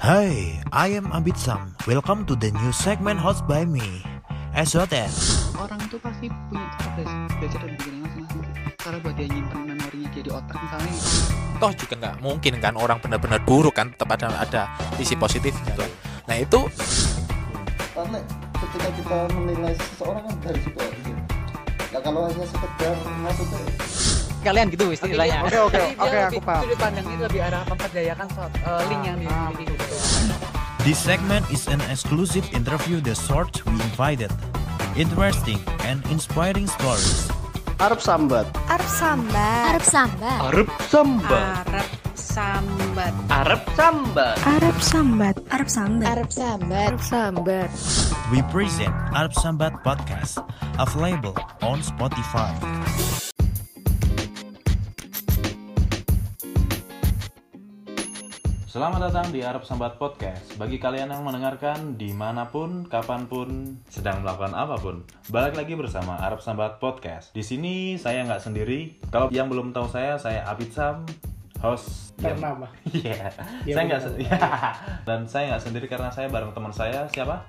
Hi, I am Abid Sam. Welcome to the new segment hosted by me, SOTN. orang tuh pasti punya cara belajar, dan pikirannya masing-masing cara buat dia nyimpen memorinya jadi otak misalnya toh juga nggak mungkin kan orang benar-benar buruk kan tetap ada ada sisi positif gitu nah itu karena ketika kita menilai seseorang kan dari situ aja gitu. Nah kalau hanya sekedar maksudnya kalian gitu istilahnya Oke, oke, oke, aku paham. sudut pandang ini lebih arah memperdayakan so- eh, link yang dimiliki gitu This segment is an exclusive interview the sort we invited. Interesting and inspiring stories. Arab sambat Arab sambat. Arab sambat. Arab sambat Arab sambat. Arab sambat Arab sambat. Arab sambat. Arab sambat. Arab sambat. We present Arab Sambat Podcast, available on Spotify. Selamat datang di Arab Sambat Podcast Bagi kalian yang mendengarkan di mana pun, kapan pun, sedang melakukan apa pun Balik lagi bersama Arab Sambat Podcast Di sini saya nggak sendiri Kalau yang belum tahu saya, saya Abid Sam Host Ternama. Iya, Iya, saya nggak iya. Dan saya nggak sendiri karena saya bareng teman saya Siapa?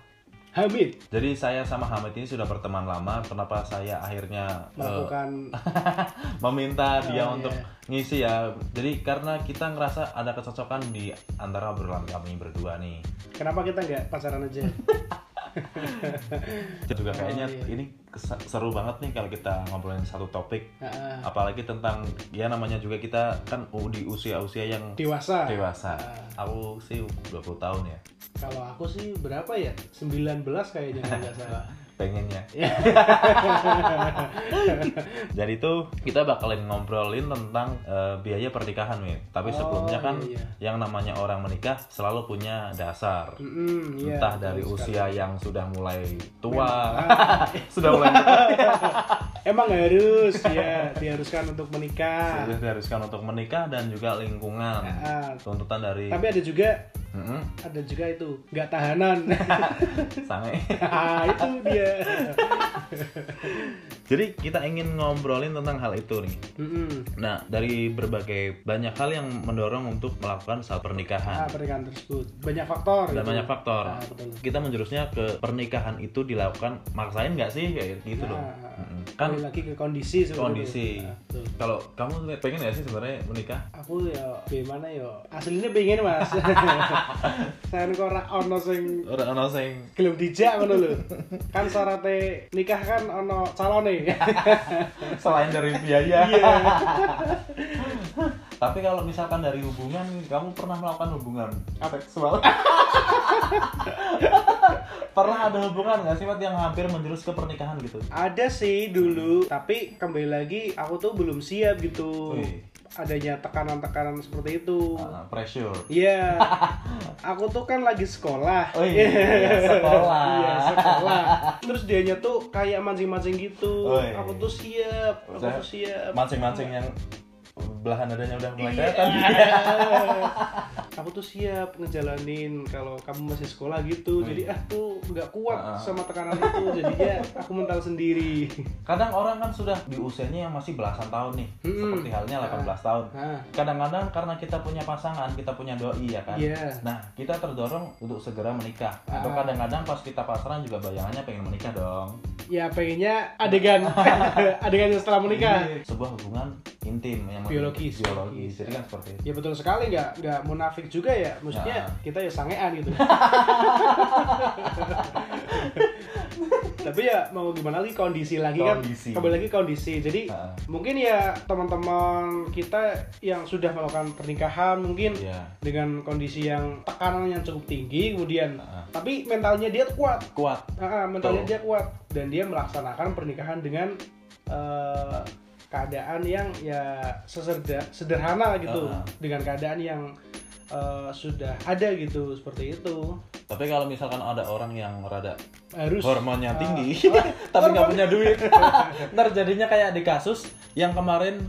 Hamid Jadi saya sama Hamid ini sudah berteman lama Kenapa saya akhirnya eh, melakukan meminta dia Oh, untuk iya. ngisi ya. Jadi karena kita ngerasa ada kecocokan di antara obrolan kami berdua nih. kenapa kita nggak pacaran aja? Itu juga Oh, kayaknya iya. ini seru banget nih kalau kita ngobrolin satu topik. Apalagi tentang ya namanya juga kita kan di usia-usia yang dewasa. dewasa. Aku sih 20 tahun ya. Kalau aku sih berapa ya? 19 kayaknya nggak salah. Pengennya. Iya. Jadi itu kita bakalan ngobrolin tentang eh, biaya pernikahan, Mir. Tapi Oh, sebelumnya kan iya, yang namanya orang menikah selalu punya dasar. Mm-mm, iya, entah dari sekali. usia yang sudah mulai tua Ah, sudah mulai Emang harus ya diharuskan untuk menikah. sudah diharuskan untuk menikah dan juga lingkungan Ah, tuntutan dari tapi ada juga Mm-mm, ada juga itu nggak tahanan. sange ah, itu dia. jadi kita ingin ngobrolin tentang hal itu nih Mm-mm. nah dari berbagai banyak hal yang mendorong untuk melakukan saat Ah, pernikahan pernikahan tersebut banyak faktor. dan gitu. banyak faktor Ah, betul. kita menjurusnya ke pernikahan itu dilakukan maksain nggak sih kayak gitu Nah, loh Mm-mm. Kan lagi ke kondisi seperti kondisi. Nah, kalau kamu pengen nggak sih sebenarnya menikah? Aku ya gimana ya? Aslinya pengen mas. Saya kok ora ono sing orang orang sing gelem dijak ngono lho. Kan syaratnya nikah kan ono calone. Selain dari biaya. Iya Tapi kalau misalkan dari hubungan, kamu pernah melakukan hubungan seksual? pernah ada hubungan nggak sih Mat, yang hampir menjurus ke pernikahan gitu? ada sih dulu tapi kembali lagi aku tuh belum siap gitu Wih. adanya tekanan-tekanan seperti itu Ah, pressure. Iya, aku tuh kan lagi sekolah. Oh iya, sekolah. Iya, sekolah. Terus dianya tuh kayak mancing-mancing gitu. Oh iya. Aku tuh siap, aku Saya- tuh siap. Mancing-mancing yang belahan dadanya udah mulai Iya. kelihatan. aku tuh siap ngejalanin kalau kamu masih sekolah gitu. Oh Jadi iya. ah nggak kuat Ah. sama tekanan itu. Jadinya aku mental sendiri. Kadang orang kan sudah di usianya yang masih belasan tahun nih, Mm-mm. seperti halnya 18 tahun. Nah, Kadang-kadang karena kita punya pasangan, kita punya doi ya kan. Iya. Nah, kita terdorong untuk segera menikah. Atau Ah. kadang-kadang pas kita pacaran juga bayangannya pengen menikah dong. ya pengennya adegan adegan setelah menikah. Iya. Sebuah hubungan intim yang Biologis. biologis. Jadi kan seperti itu. Ya betul sekali nggak nggak munafik juga ya. Maksudnya Nah. kita ya sangean gitu. Tapi ya mau gimana lagi kondisi lagi Kondisi. kan kembali lagi kondisi. Jadi Ah. mungkin ya teman-teman kita yang sudah melakukan pernikahan mungkin Iya. dengan kondisi yang tekanan yang cukup tinggi kemudian Ah. tapi mentalnya dia tuh kuat. Kuat. Ah, ah, mentalnya Betul. dia kuat dan dia melaksanakan pernikahan dengan eh, keadaan yang ya sesederhana sederhana gitu Ah. dengan keadaan yang eh, sudah ada gitu seperti itu Tapi kalau misalkan ada orang yang rada harus hormonnya Ah. tinggi, tapi nggak punya duit, ntar jadinya kayak di kasus yang kemarin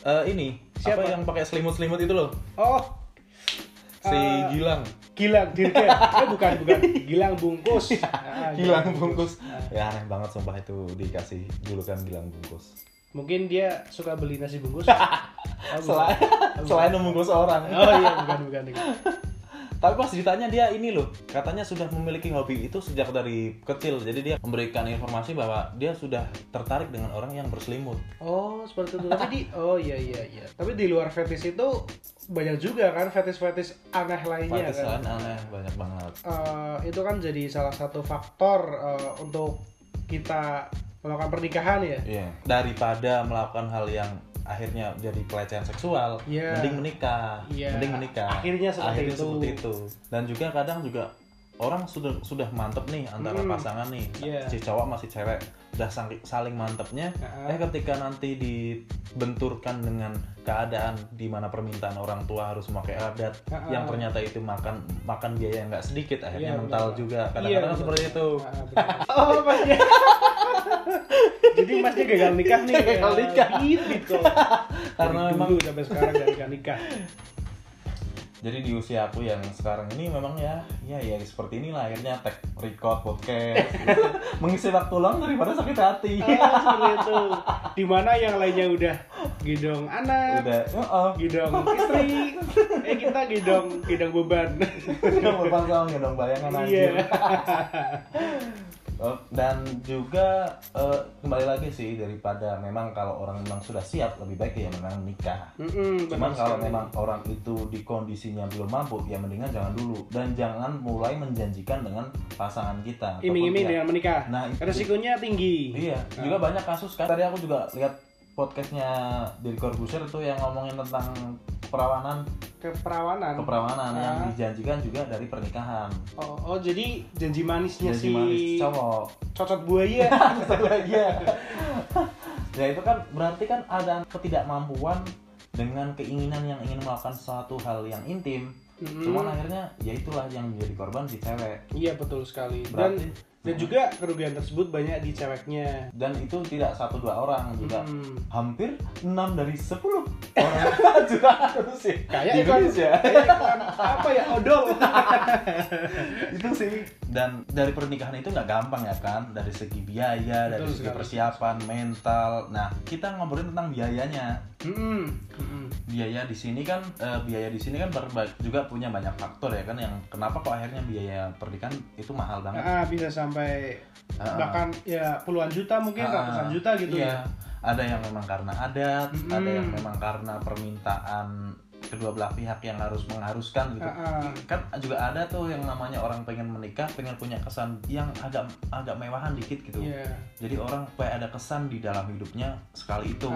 eh, ini Siapa? apa yang pakai selimut-selimut itu loh, oh si eh, Gilang, Gilang Dirga eh bukan bukan Gilang bungkus Ah, Gilang bungkus. Ah. Ya aneh banget sumpah itu dikasih julukan Gilang bungkus. Mungkin dia suka beli nasi bungkus Oh. Selain, Oh, selain membungkus orang. oh iya bukan bukan bukan. tapi pas ditanya dia ini loh katanya sudah memiliki hobi itu sejak dari kecil jadi dia memberikan informasi bahwa dia sudah tertarik dengan orang yang berselimut Oh, seperti itu. Tapi di oh iya iya iya. Tapi di luar fetish itu banyak juga kan fetish-fetish aneh lainnya Fetish kan. lain aneh banyak banget Eh, itu kan jadi salah satu faktor eh, untuk kita melakukan pernikahan ya. Iya. Daripada melakukan hal yang akhirnya jadi pelecehan seksual, Iya. mending menikah, Iya. mending menikah. Akhirnya seperti itu. seperti itu. Dan juga kadang juga orang sudah sudah mantep nih antara Hmm. pasangan nih, Iya. si cowok masih cewek, udah saling, mantepnya. Heeh. Eh ketika nanti dibenturkan dengan keadaan di mana permintaan orang tua harus memakai adat, Heeh. yang ternyata itu makan makan biaya yang nggak sedikit, akhirnya Iya, mental benar. juga. Iya, Kadang-kadang benar. seperti itu. Benar. oh. Jadi masnya gagal nikah nih. Gagal nikah. Kok. Karena memang dulu sampai sekarang gak nikah nikah. Jadi di usia aku yang sekarang ini memang ya ya ya seperti inilah akhirnya tag record podcast mengisi waktu luang daripada sakit hati. Ah, seperti itu. Di mana yang lainnya udah gidong anak, Udah, oh, gidong istri, eh kita gidong gidong beban. yang berpangkal ya dong bayangan anjir. Oh, dan juga eh, kembali lagi sih daripada memang kalau orang memang sudah siap lebih baik ya memang nikah. Mm-mm, Cuman kalau sekali. memang orang itu di kondisinya belum mampu ya mendingan jangan dulu dan jangan mulai menjanjikan dengan pasangan kita. iming-iming dengan menikah, Nah, itu- resikonya tinggi. Iya, Nah. juga banyak kasus kan. Tadi aku juga lihat podcastnya Deddy Corbuzier itu yang ngomongin tentang perawanan Keperawanan. keperawanan yang Ah. dijanjikan juga dari pernikahan. Oh, oh, jadi janji manisnya Janji si manis cowok. cocot buaya. Iya. ya itu kan berarti kan ada ketidakmampuan dengan keinginan yang ingin melakukan suatu hal yang intim. Mm-mm. Cuman akhirnya ya itulah yang menjadi korban si cewek. Iya betul sekali. Dan Dan juga kerugian tersebut banyak di ceweknya. dan itu tidak satu dua orang juga Hmm. hampir 6 dari 10 orang juga harus sih Kayak di Indonesia kayak iklan apa ya odol. itu sih dan dari pernikahan itu nggak gampang ya kan dari segi biaya dari Betul segi sekali. persiapan mental nah kita ngobrolin tentang biayanya Mm-mm. Mm-mm. biaya di sini kan eh, biaya di sini kan juga punya banyak faktor ya kan yang kenapa kok akhirnya biaya pernikahan itu mahal banget Ah, bisa sampai Ah, bahkan ya puluhan juta mungkin Ah, ratusan juta gitu iya. ya. ada yang memang karena adat Mm-mm. ada yang memang karena permintaan kedua belah pihak yang harus mengharuskan gitu Ah, ah. kan juga ada tuh yang namanya orang pengen menikah pengen punya kesan yang agak agak mewahan dikit gitu Iya. jadi orang supaya ada kesan di dalam hidupnya sekali itu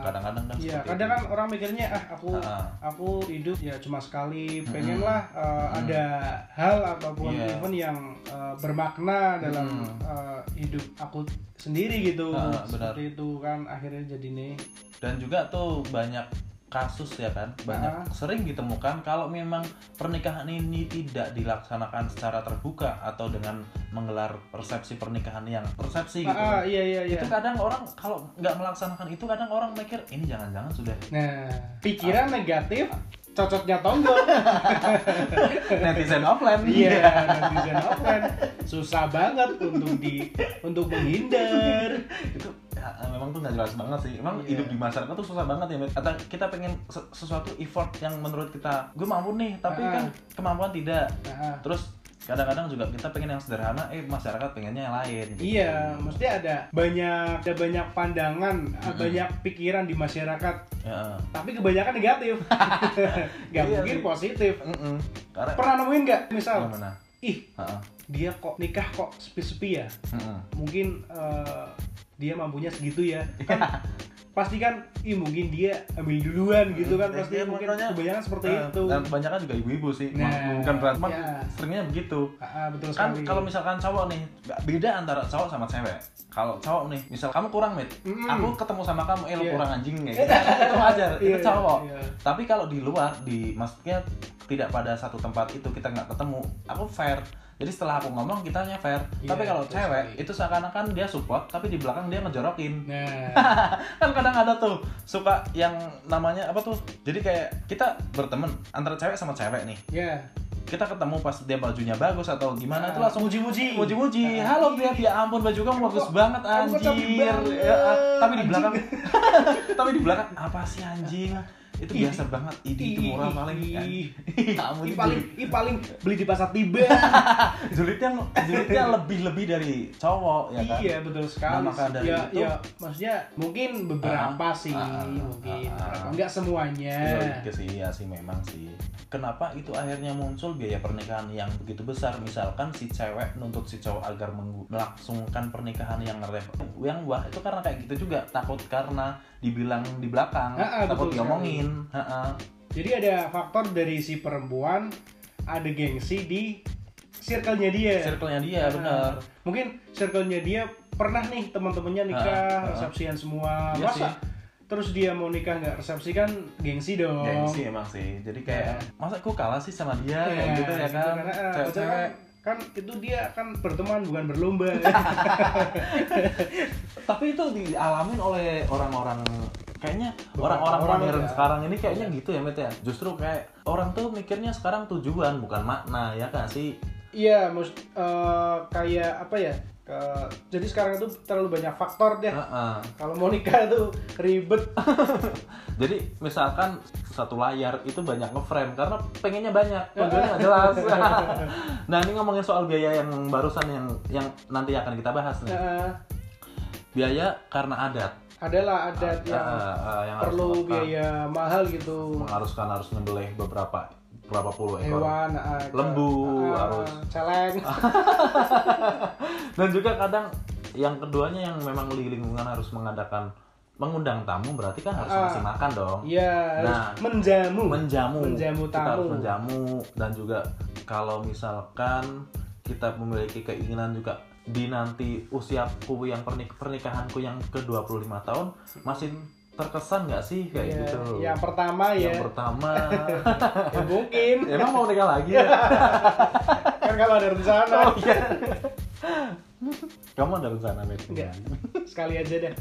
kadang-kadang kan Iya, seperti kadang itu. kan orang mikirnya ah aku Ah, aku hidup ya cuma sekali pengenlah uh, ada hal ataupun Iya. event yang uh, bermakna dalam Mm-mm. uh, hidup aku sendiri gitu benar. seperti itu kan akhirnya jadi nih dan juga tuh banyak kasus ya kan? Banyak Ah. sering ditemukan kalau memang pernikahan ini tidak dilaksanakan secara terbuka atau dengan menggelar persepsi pernikahan yang persepsi gitu. ah, ah, iya iya iya. Itu kadang orang kalau nggak melaksanakan itu kadang orang mikir ini jangan-jangan sudah nah pikiran negatif cocoknya tonggol. Netizen offline. Iya netizen offline. Susah banget untuk di untuk menghindar. Itu ya, memang tuh nggak jelas banget sih. Emang Iya. hidup di masyarakat tuh susah banget ya atau kita pengen se- sesuatu effort yang menurut kita gue mampu nih tapi Ah. kan kemampuan tidak. Nah, terus kadang-kadang juga kita pengen yang sederhana eh masyarakat pengennya yang lain gitu. Iya, mesti ada banyak ada banyak pandangan, banyak pikiran di masyarakat, ya. tapi kebanyakan negatif. Gak Iya mungkin sih. positif. Mm-mm. karena Pernah nemuin nggak? Misal, yang mana ih Heeh. dia kok nikah kok sepi-sepi ya? Mungkin eh, dia mampunya segitu ya. Kan pasti kan, ih mungkin dia ambil duluan gitu kan Hmm, pasti iya, mungkin makanya, kebanyakan seperti Eh, itu. dan kebanyakan juga ibu-ibu sih Nah, bukan berarti iya. seringnya begitu ah, betul kan sekali. kalau misalkan cowok nih beda antara cowok sama cewek kalau cowok nih misal kamu kurang mit Mm-mm. aku ketemu sama kamu eh lo Iya. kurang anjing kayak gitu itu wajar itu Iya, cowok iya. tapi kalau di luar di maksudnya tidak pada satu tempat itu kita nggak ketemu aku fair jadi setelah aku ngomong kitanya fair Iya, tapi kalau betul cewek itu seakan-akan dia support tapi di belakang dia ngejorokin. Nah, kan kadang ada tuh suka yang namanya apa tuh? Jadi kayak kita berteman antara cewek sama cewek nih. Ya. kita ketemu pas dia bajunya bagus atau gimana Ah, itu langsung muji-muji. muji-muji. Ah, halo Beb ya ampun baju kamu bagus kok- banget anjir. banget, Ya, ah, tapi di belakang tapi di belakang apa sih anjing itu biasa banget ini itu murah paling kan ya ampun Ih, paling ih, paling beli di pasar tiba julidnya julidnya lebih lebih dari cowok ya kan iya betul sekali Nah, maka sih. dari ya, itu- ya maksudnya mungkin beberapa Ah, sih ah, mungkin ah. beberapa. enggak semuanya Iya sih, iya sih memang sih. Kenapa itu akhirnya muncul biaya pernikahan yang begitu besar? Misalkan si cewek nuntut si cowok agar melangsungkan pernikahan yang yang wah itu karena kayak gitu juga takut karena dibilang di belakang, Ah, ah, takut betul diomongin. Ha, ha. jadi ada faktor dari si perempuan ada gengsi di circle-nya dia Circle-nya dia Nah, bener. mungkin circle-nya dia pernah nih teman-temannya nikah Ah, ah. resepsian semua Iya masa sih. terus dia mau nikah nggak resepsi kan gengsi dong Gengsi emang sih. Jadi kayak masa aku kalah sih sama dia kayak Iya, gitu ya kan. Cewek-cewek kan, kan itu dia kan berteman bukan berlomba tapi itu dialamin oleh orang-orang kayaknya orang-orang orang modern ya. sekarang ini kayaknya gitu ya Met ya. Justru kayak orang tuh mikirnya sekarang tujuan bukan makna ya kan sih? Iya mus eh, kayak apa ya? Ke- jadi sekarang itu terlalu banyak faktor deh. Heeh. kalau mau nikah itu ribet. Jadi misalkan satu layar itu banyak ngeframe karena pengennya banyak tujuannya nggak jelas. Nah ini ngomongin soal biaya yang barusan yang yang nanti akan kita bahas nih. Eh, biaya karena adat adalah adat yang Eh, eh, yang harus perlu dilakukan. biaya mahal gitu mengharuskan harus nyembelih beberapa berapa puluh ekor hewan ke- Lembu, eh, harus. celeng dan juga kadang yang keduanya yang memang lingkungan harus mengadakan mengundang tamu berarti kan harus Ah. ngasih makan dong Iya, harus Nah, menjamu. menjamu Menjamu kita harus tamu. menjamu dan juga kalau misalkan kita memiliki keinginan juga di nanti usiaku yang pernik pernikahanku yang ke 25 tahun masih terkesan nggak sih kayak Iya, gitu? Yang pertama ya, yang pertama. Ya mungkin. Emang mau nikah lagi ya? Kan kalau ada rencana. oh iya. Kamu ada rencana Met? Enggak, sekali aja deh.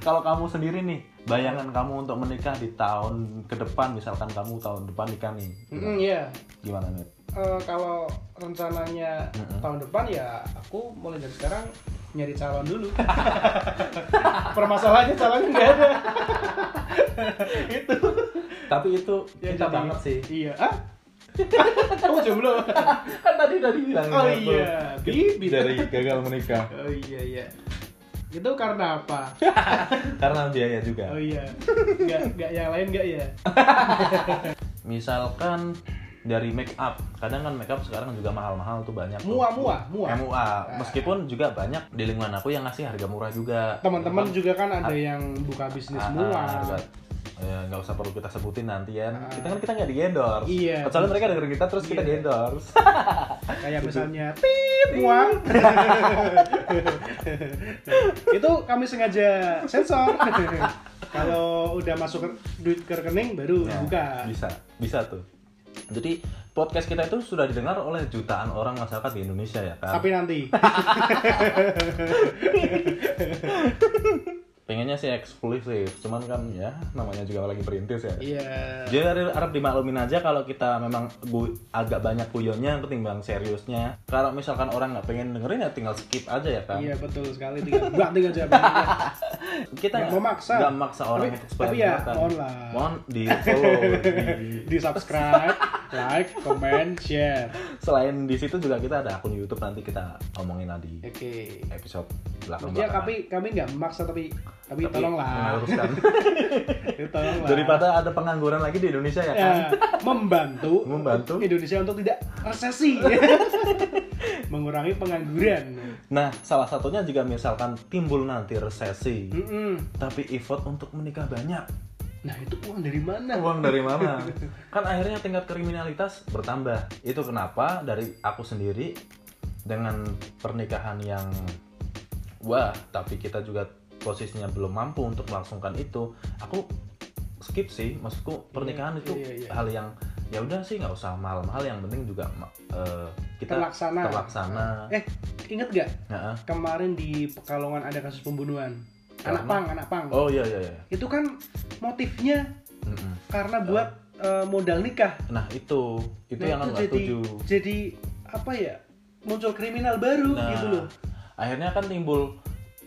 kalau kamu sendiri nih bayangan kamu untuk menikah di tahun ke depan misalkan kamu tahun depan nikah nih Mm, Iya, gimana nih Eh, kalau rencananya Mm-mm. tahun depan ya aku mulai dari sekarang nyari calon dulu. Permasalahannya calonnya nggak ada. itu. tapi itu Ya, kita jadi- banget sih Iya. Ah? Kamu jomblo? kan tadi udah dibilang Oh gitu. iya, bibit. dari gagal menikah Oh iya iya. Itu karena apa? karena biaya juga Oh iya. Nggak nggak yang lain nggak ya? misalkan dari make up kadang kan make up sekarang juga mahal-mahal tuh banyak tuh. Mua mua mua. MUA meskipun juga banyak di lingkungan aku yang ngasih harga murah juga Teman-teman juga kan ada yang buka bisnis Ah, mua. ah, harga- ya nggak usah perlu kita sebutin nanti ya Ah. kita kan kita nggak di endorse Iya, kecuali mereka dengerin kita terus kita Iya. di endorse Kayak misalnya tit mua. Itu kami sengaja sensor. Kalau udah masuk duit ke rekening baru Ya, buka. bisa bisa tuh jadi podcast kita itu sudah didengar oleh jutaan orang masyarakat di Indonesia ya kan Tapi nanti. pengennya sih eksklusif cuman kan ya namanya juga lagi perintis ya Iya. Jadi harap- dimaklumin aja kalau kita memang gu- agak banyak kuyonnya ketimbang seriusnya. Kalau misalkan orang nggak pengen dengerin ya tinggal skip aja ya kan. Iya betul sekali tinggal banting aja. Kita Nggak memaksa. nggak memaksa orang Tapi- untuk supaya tapi ya, mohon lah. Mohon di follow. di... Di subscribe, like, comment, share. Selain di situ juga kita ada akun YouTube nanti kita omongin di Oke. episode belakang Maksudnya kami kami nggak memaksa tapi tapi, tolonglah. mengharuskan. tolonglah. Daripada ada pengangguran lagi di Indonesia ya kan. ya, membantu Membantu. Indonesia untuk tidak resesi. Mengurangi pengangguran. Nah, salah satunya jika misalkan timbul nanti resesi, Mm-mm. tapi effort untuk menikah banyak. Nah, itu uang dari mana? Uang dari mana? kan akhirnya tingkat kriminalitas bertambah. Itu kenapa dari aku sendiri dengan pernikahan yang wah, tapi kita juga posisinya belum mampu untuk melangsungkan itu, aku skip sih. Maksudku pernikahan Iya, itu iya, iya. hal yang ya udah sih nggak usah mahal-mahal yang penting juga eh, kita Terlaksana. terlaksana. Eh, inget gak Nah, kemarin di Pekalongan ada kasus pembunuhan? Anak Karena? pang, anak pang. oh iya iya iya. Itu kan motifnya Mm-mm. karena buat eh, modal nikah. Nah itu itu Nah, yang jadi setuju. jadi apa ya? Muncul kriminal baru Nah, gitu loh. akhirnya kan timbul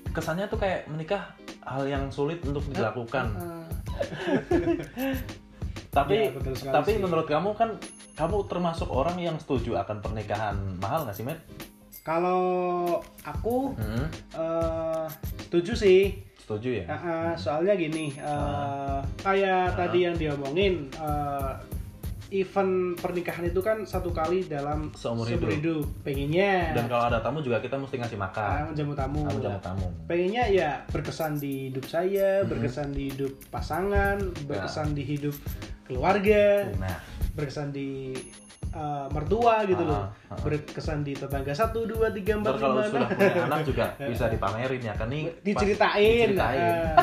kesannya tuh kayak menikah hal yang sulit untuk dilakukan. Tapi Ya, betul tapi sih. menurut kamu kan kamu termasuk orang yang setuju akan pernikahan mahal nggak sih Met? Kalau aku Hmm, eh, setuju sih. Setuju ya? Ah, ah, soalnya gini, eh, kayak tadi yang diomongin, eh, event pernikahan itu kan satu kali dalam Seumur hidup. Pengennya Dan kalau ada tamu juga kita mesti ngasih makan. menjamu tamu. Kamu jamu tamu. Pengennya ya berkesan di hidup saya, Mhm. berkesan di hidup pasangan, berkesan di hidup keluarga, Nah, berkesan di eh, mertua gitu loh, Ah, ah. berkesan di tetangga satu dua tiga empat kalau lima sudah enam. punya anak juga bisa dipamerin ya kan nih. diceritain, diceritain. eh,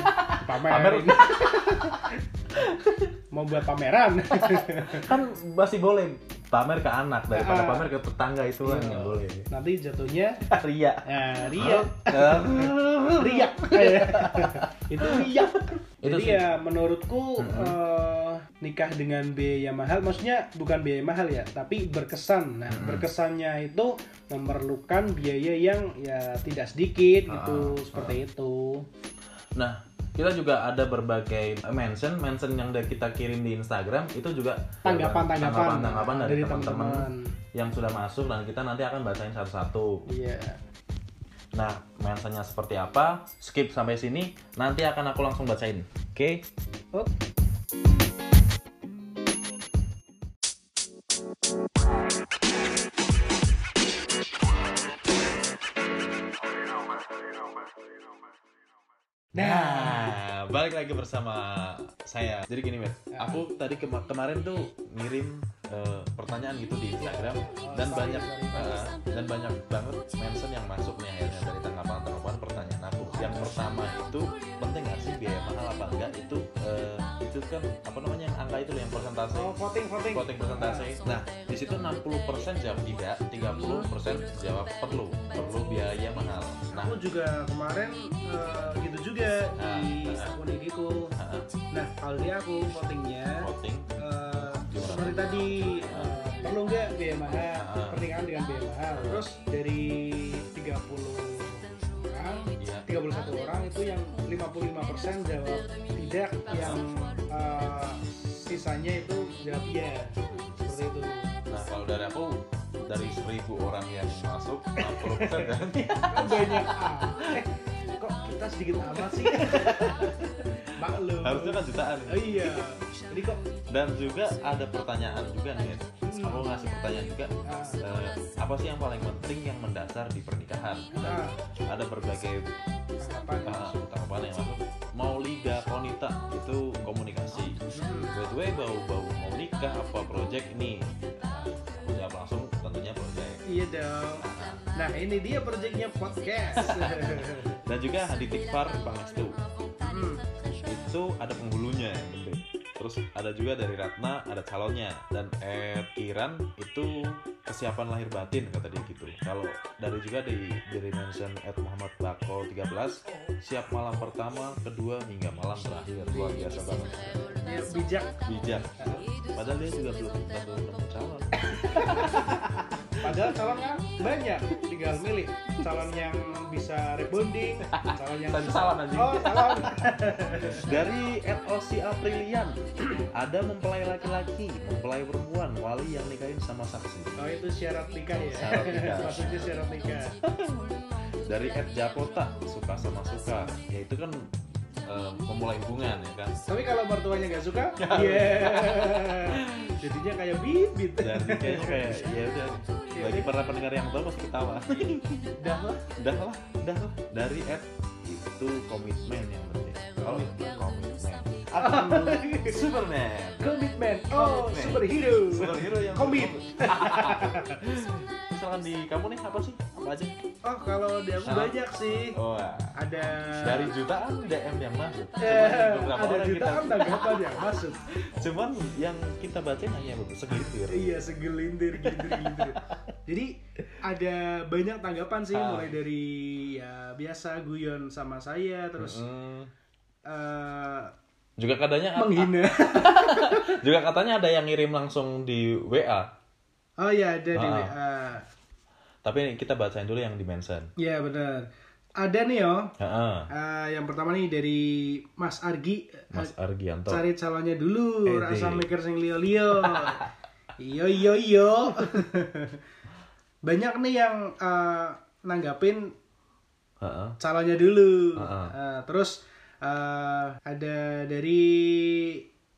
pamerin. Mau buat pameran. kan masih boleh pamer ke anak daripada Ah. pamer ke tetangga itu kan Iya. boleh. Nanti jatuhnya Ria. eh, ria, riak. itu riak. Itu Jadi sih. ya menurutku Mhm. eh, nikah dengan biaya mahal, maksudnya bukan biaya mahal ya, tapi berkesan. Nah, Mhm. berkesannya itu memerlukan biaya yang ya tidak sedikit gitu, Ah, seperti itu. Nah, kita juga ada berbagai mention, mention yang udah kita kirim di Instagram itu juga Tanggapan-tanggapan tanggapan dari, dari teman-teman yang sudah masuk dan kita nanti akan bacain satu-satu. Iya. Nah, mentionnya seperti apa? Skip sampai sini, nanti akan aku langsung bacain. Oke? Oh, Nah, balik lagi bersama saya. Jadi gini, Met. Aku tadi kema- kemarin tuh ngirim eh, pertanyaan gitu di Instagram dan banyak eh, dan banyak banget mention yang masuk nih akhirnya dari tanggapan-tanggapan pertanyaan aku. Yang pertama itu penting nggak sih biaya mahal apa enggak? Itu eh, itu kan apa namanya yang angka itu loh, yang persentase. oh voting voting. voting persentase. Nah, di situ 60% jawab tidak, 30% jawab perlu, perlu biaya mahal. Nah, Aku juga kemarin eh, gitu juga Ah, di ah. akun IG-ku. ah, Nah, kalau di aku votingnya voting Seperti tadi eh, perlu nggak biaya mahal Ah. pernikahan dengan biaya mahal. Terus dari 30 orang, Iya. 31 orang itu yang 55% jawab tidak, yang eh, sisanya itu jawab iya. Seperti itu. Nah kalau dari aku dari seribu orang yang masuk 60 persen kan Kan banyak ah. Kita sedikit amat sih? Maklum. harusnya kan jutaan. Oh, iya. Jadi kok Dan juga ada pertanyaan juga nih. Hmm. Aku ngasih pertanyaan juga. ah, eh, apa sih yang paling penting yang mendasar di pernikahan? nah, Ada berbagai uh, masuk. tanggapan yang masuk. Mau liga konita itu komunikasi. Hmm. By the way bau bau mau nikah apa project ini? Nah, aku jawab langsung tentunya project. Iya dong. Nah ini dia proyeknya podcast. Juga Hadi Tikfar Pangestu. Hmm. itu ada penghulunya. Yang penting terus ada juga dari Ratna ada calonnya. Dan Ed Kiran itu kesiapan lahir batin kata dia gitu. Kalau dari juga di dari mention Ed Muhammad Bako 13 siap malam pertama kedua hingga malam terakhir. Luar biasa banget. Dia bijak. bijak. Padahal dia juga belum belum calon Padahal calon kan banyak. Tinggal milih calon yang bisa rebonding, calon yang Tadi salah, anjing. Oh calon. dari Osi Aprilian ada mempelai laki-laki mempelai perempuan wali yang nikahin sama saksi Oh itu syarat nikah ya. Syarat nikah. Maksudnya syarat nikah. dari Ed Japota suka sama suka ya itu kan eh, memulai hubungan ya kan Tapi kalau mertuanya nggak suka, iya. Jadinya kayak bibit. dan kayaknya kayak ya udah Ya bagi udah. para pendengar yang tahu pasti ketawa. Dah lah. dah lah. Dah lah. Dari Ed itu komitmen yang penting. Kalau komitmen aku Superman Komitmen. Oh Komitmen. superhero. superhero yang Komit. misalkan di kamu nih apa sih apa aja Oh kalau dia aku banyak sih. oh Ada dari jutaan DM yang masuk Eh, ada jutaan kita tanggapan yang masuk. cuman yang kita baca hanya segelintir Iya segelintir gelintir. Jadi ada banyak tanggapan sih Ah. mulai dari ya biasa guyon sama saya terus Mm. Eh, juga katanya menghina. juga katanya ada yang ngirim langsung di WA Oh iya ada di Ah. WA. tapi kita bacain dulu yang di mention Iya benar. ada nih yo. Heeh. Eh, yang pertama nih dari Mas Argi. Mas Argianto. Cari calonnya dulu, Eh, rasa mikir sing liyo-liyo. iyo iyo iyo. Banyak nih yang eh, nanggapin Heeh. calonnya dulu. Heeh. Eh, terus eh, ada dari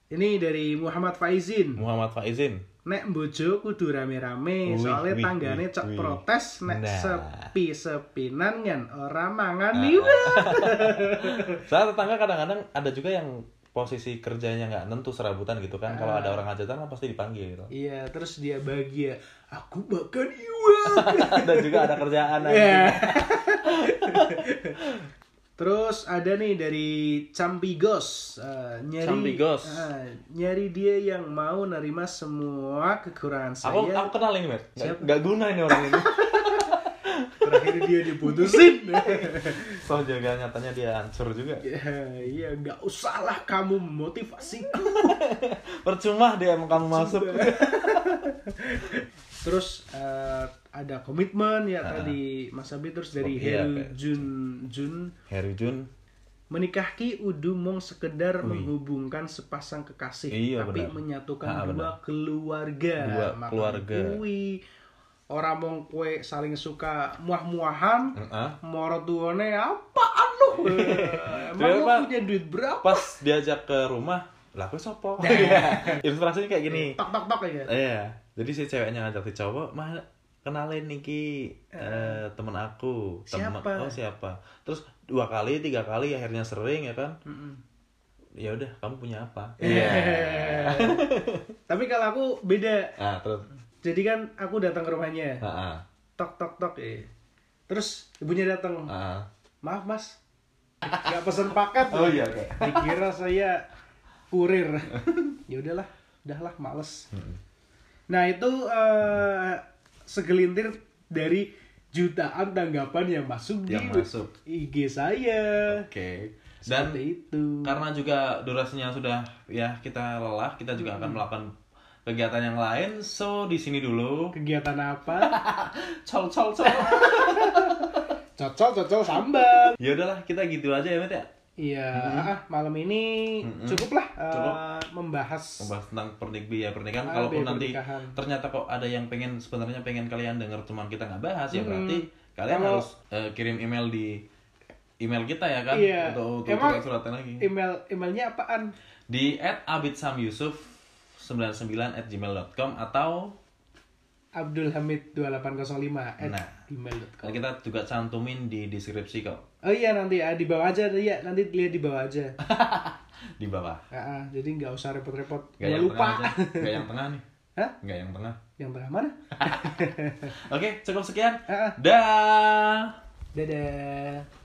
ini dari Muhammad Faizin. Muhammad Faizin. Nek bojo kudu rame-rame, soalnya wih, tanggane cok wih. protes nek Nah. sepi-sepinan kan ora mangan Ah, iwa. Saya tetangga kadang-kadang ada juga yang posisi kerjanya nggak nentu serabutan gitu kan. Kalau ada orang hajatan kan pasti dipanggil gitu. Iya, terus dia bahagia. Aku makan iwa. Dan juga ada kerjaan Iya. Terus ada nih dari Campigos Eh, nyari Campigos. eh, nyari dia yang mau nerima semua kekurangan saya. Aku aku kenal ini, Mer. Siapa? nggak guna ini orang ini. Terakhir dia diputusin. so jaga nyatanya dia hancur juga. ya, iya, nggak usahlah kamu memotivasiku. Percuma dia emang kamu masuk. Terus eh, ada komitmen ya tadi Mas Abi terus dari Oh, iya, Heru Jun Jun Harry Jun. menikahki udu mong sekedar menghubungkan sepasang kekasih Iya, tapi benar. menyatukan Ah, dua benar. keluarga Dua Maka keluarga. kuwi orang mong kue saling suka muah-muahan Heeh. moro tuane apaan lu emang lu punya duit berapa Pas diajak ke rumah, lah aku sopo. Ilustrasinya kayak gini. tok tok tok ya Iya. Jadi si ceweknya ngajak si cowok, mah kenalin Niki eh, temen aku. Temen- Siapa? Oh siapa? Terus dua kali, tiga kali akhirnya sering ya kan? Ya udah, kamu punya apa? Iya. tapi kalau aku beda Ah terus. jadi kan aku datang ke rumahnya Ah, ah, tok tok tok eh terus ibunya datang ah. maaf mas nggak pesen paket Oh iya oke. dikira saya kurir ya udahlah udahlah males nah itu eh, segelintir dari jutaan tanggapan yang masuk Yang di masuk. IG saya Oke. Dan seperti itu karena juga durasinya sudah ya kita lelah, kita juga akan melakukan kegiatan yang lain. So di sini dulu. kegiatan apa Col col col. cocok cocok sambal ya udahlah, kita gitu aja ya, Met ya. iya ah, malam ini Mm-mm. cukuplah eh, Cukup. Membahas membahas tentang pernik biaya pernikahan Ah, kalaupun nanti pernikahan. ternyata kok ada yang pengen sebenarnya pengen kalian denger cuman kita nggak bahas ya Mm-mm. berarti kalian Kalau- harus eh, kirim email di email kita ya kan Iya. untuk untuk Emang- surat-suratan lagi email emailnya apaan di @abidsamyusuf 99 at gmail.com atau Abdul Hamid 2805 at Nah. gmail.com. kita juga cantumin di deskripsi kok Oh iya nanti ah, di bawah aja ya nanti lihat di bawah aja. di bawah Ah, ah, jadi nggak usah repot-repot. Gak Nggak yang lupa. tengah aja Gak yang tengah nih Hah? Gak yang tengah Yang tengah mana? Oke cukup sekian ah. Dah Dadah.